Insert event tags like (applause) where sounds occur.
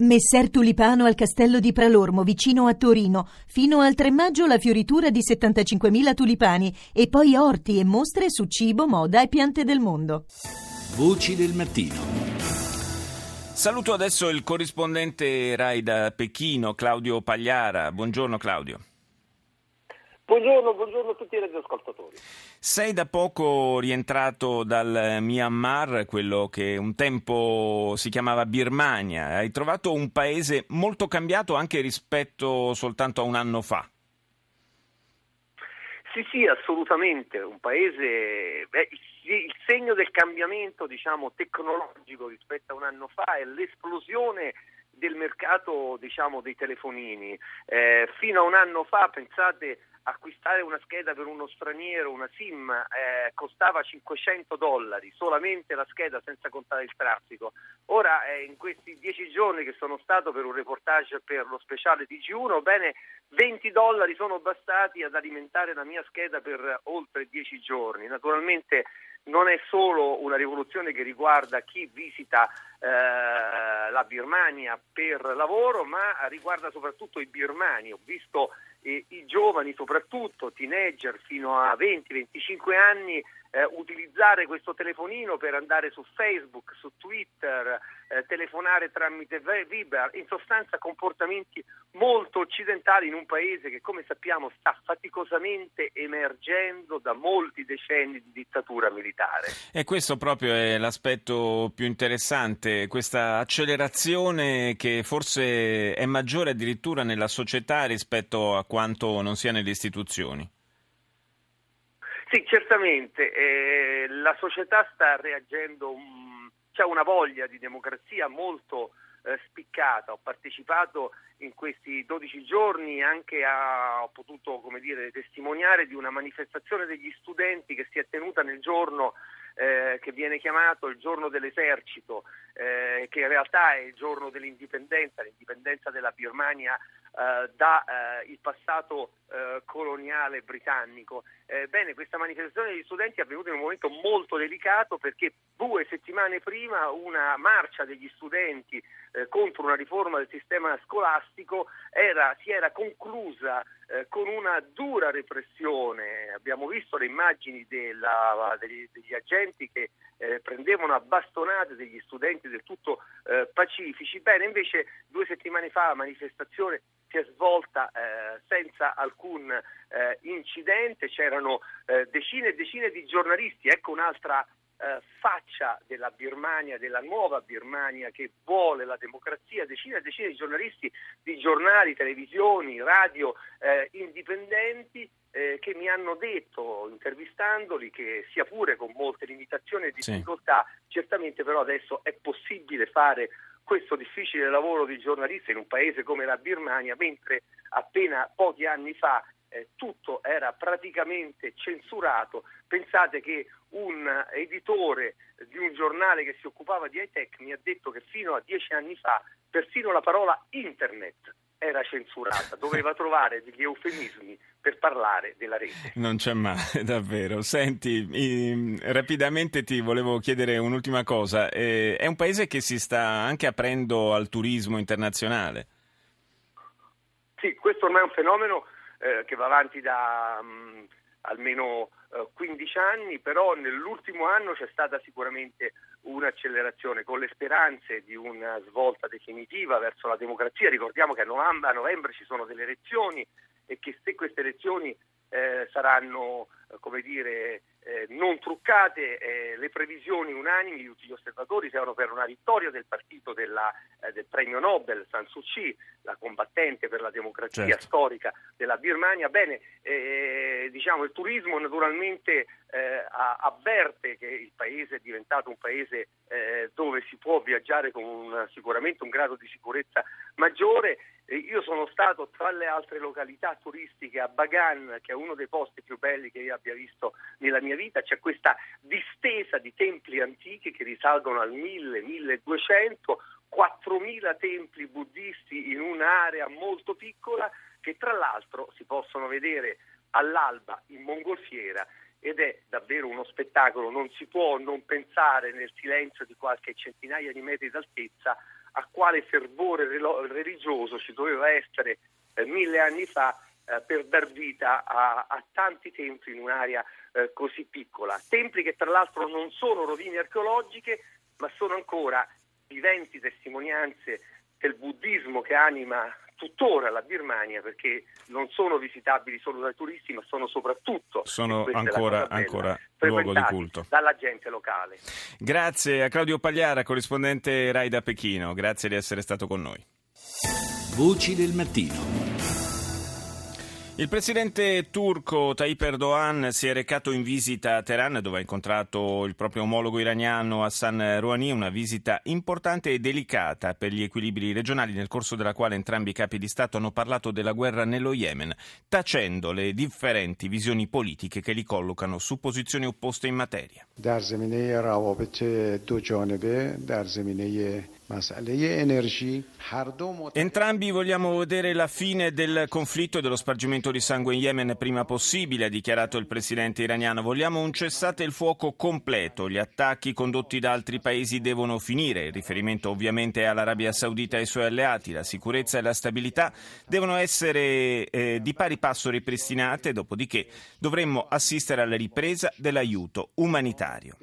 Messer Tulipano al castello di Pralormo, vicino a Torino. Fino al 3 maggio la fioritura di 75.000 tulipani e poi orti e mostre su cibo, moda e piante del mondo. Voci del mattino. Saluto adesso il corrispondente Rai da Pechino, Claudio Pagliara. Buongiorno Claudio. Buongiorno, buongiorno, a tutti i radioascoltatori. Sei da poco rientrato dal Myanmar, quello che un tempo si chiamava Birmania. Hai trovato un paese molto cambiato anche rispetto soltanto a un anno fa. Sì, sì, assolutamente. Un paese. Beh, il segno del cambiamento diciamo, tecnologico rispetto a un anno fa è l'esplosione del mercato diciamo, dei telefonini. Eh, fino a un anno fa, pensate, acquistare una scheda per uno straniero, una SIM, eh, costava 500 dollari, solamente la scheda senza contare il traffico. Ora, eh, in questi dieci giorni che sono stato per un reportage per lo speciale TG1, bene, 20 dollari sono bastati ad alimentare la mia scheda per oltre dieci giorni. Naturalmente non è solo una rivoluzione che riguarda chi visita eh, la Birmania per lavoro, ma riguarda soprattutto i birmani. Ho visto eh, i giovani, soprattutto teenager fino a 20-25 anni, eh, utilizzare questo telefonino per andare su Facebook, su Twitter, eh, telefonare tramite Viber, in sostanza comportamenti molto occidentali in un paese che come sappiamo sta faticosamente emergendo da molti decenni di dittatura militare. E questo proprio è l'aspetto più interessante, questa accelerazione che forse è maggiore addirittura nella società rispetto a quanto non sia nelle istituzioni. Sì, certamente. Eh, la società sta reagendo, um, c'è una voglia di democrazia molto eh, spiccata. Ho partecipato in questi 12 giorni anche a, ho potuto come dire, testimoniare di una manifestazione degli studenti che si è tenuta nel giorno eh, che viene chiamato il giorno dell'esercito, eh, che in realtà è il giorno dell'indipendenza, l'indipendenza della Birmania eh, dal eh, passato eh, coloniale britannico. bene, questa manifestazione degli studenti è avvenuta in un momento molto delicato perché due settimane prima una marcia degli studenti contro una riforma del sistema scolastico era, si era conclusa con una dura repressione. Abbiamo visto le immagini della, degli, degli, agenti che eh, prendevano a bastonate degli studenti del tutto eh, pacifici. Bene, invece due settimane fa la manifestazione si è svolta eh, senza alcun eh, incidente, c'erano eh, decine e decine di giornalisti, ecco un'altra eh, faccia della Birmania, della nuova Birmania che vuole la democrazia, decine e decine di giornalisti di giornali, televisioni, radio eh, indipendenti eh, che mi hanno detto, intervistandoli, che sia pure con molte limitazioni e difficoltà, sì. certamente però adesso è possibile fare questo difficile lavoro di giornalista in un paese come la Birmania, mentre appena pochi anni fa eh, tutto era praticamente censurato. Pensate che un editore di un giornale che si occupava di high-tech mi ha detto che fino a dieci anni fa persino la parola internet era censurata, doveva (laughs) trovare degli eufemismi per parlare della rete. Non c'è mai, (laughs) davvero. Senti, eh, rapidamente ti volevo chiedere un'ultima cosa. Eh, è un paese che si sta anche aprendo al turismo internazionale? Sì, questo ormai è un fenomeno eh, che va avanti da mh, almeno 15 eh, anni, però nell'ultimo anno c'è stata sicuramente un'accelerazione con le speranze di una svolta definitiva verso la democrazia. Ricordiamo che a novembre, a novembre ci sono delle elezioni e che se queste elezioni eh, saranno come dire, eh, non truccate, eh, le previsioni unanimi di tutti gli osservatori siano per una vittoria del partito della, eh, del premio Nobel, San Suu Kyi, la combattente per la democrazia certo. storica della Birmania. Bene, eh, diciamo, il turismo naturalmente eh, avverte che il paese è diventato un paese eh, dove si può viaggiare con un, sicuramente un grado di sicurezza maggiore. io sono stato tra le altre località turistiche a Bagan, che è uno dei posti più belli che io abbia visto nella mia vita, c'è questa distesa di templi antichi che risalgono al 1000-1200, 4.000 templi buddisti in un'area molto piccola che tra l'altro si possono vedere all'alba in mongolfiera ed è davvero uno spettacolo, non si può non pensare nel silenzio di qualche centinaia di metri d'altezza a quale fervore religioso ci doveva essere eh, mille anni fa eh, per dar vita a, a, tanti templi in un'area eh, così piccola. Templi che tra l'altro non sono rovine archeologiche, ma sono ancora viventi testimonianze del buddismo che anima tuttora la Birmania perché non sono visitabili solo dai turisti ma sono soprattutto sono ancora, bella, ancora luogo di culto dalla gente locale. Grazie a Claudio Pagliara, corrispondente Rai da Pechino, grazie di essere stato con noi. Voci del mattino. Il presidente turco Tayyip Erdogan si è recato in visita a Teheran dove ha incontrato il proprio omologo iraniano Hassan Rouhani, una visita importante e delicata per gli equilibri regionali nel corso della quale entrambi i capi di Stato hanno parlato della guerra nello Yemen, tacendo le differenti visioni politiche che li collocano su posizioni opposte in materia. Entrambi vogliamo vedere la fine del conflitto e dello spargimento di sangue in Yemen prima possibile, ha dichiarato il presidente iraniano. Vogliamo un cessate il fuoco completo. Gli attacchi condotti da altri paesi devono finire. Il riferimento ovviamente è all'Arabia Saudita e ai suoi alleati. La sicurezza e la stabilità devono essere eh, di pari passo ripristinate, dopodiché dovremmo assistere alla ripresa dell'aiuto umanitario.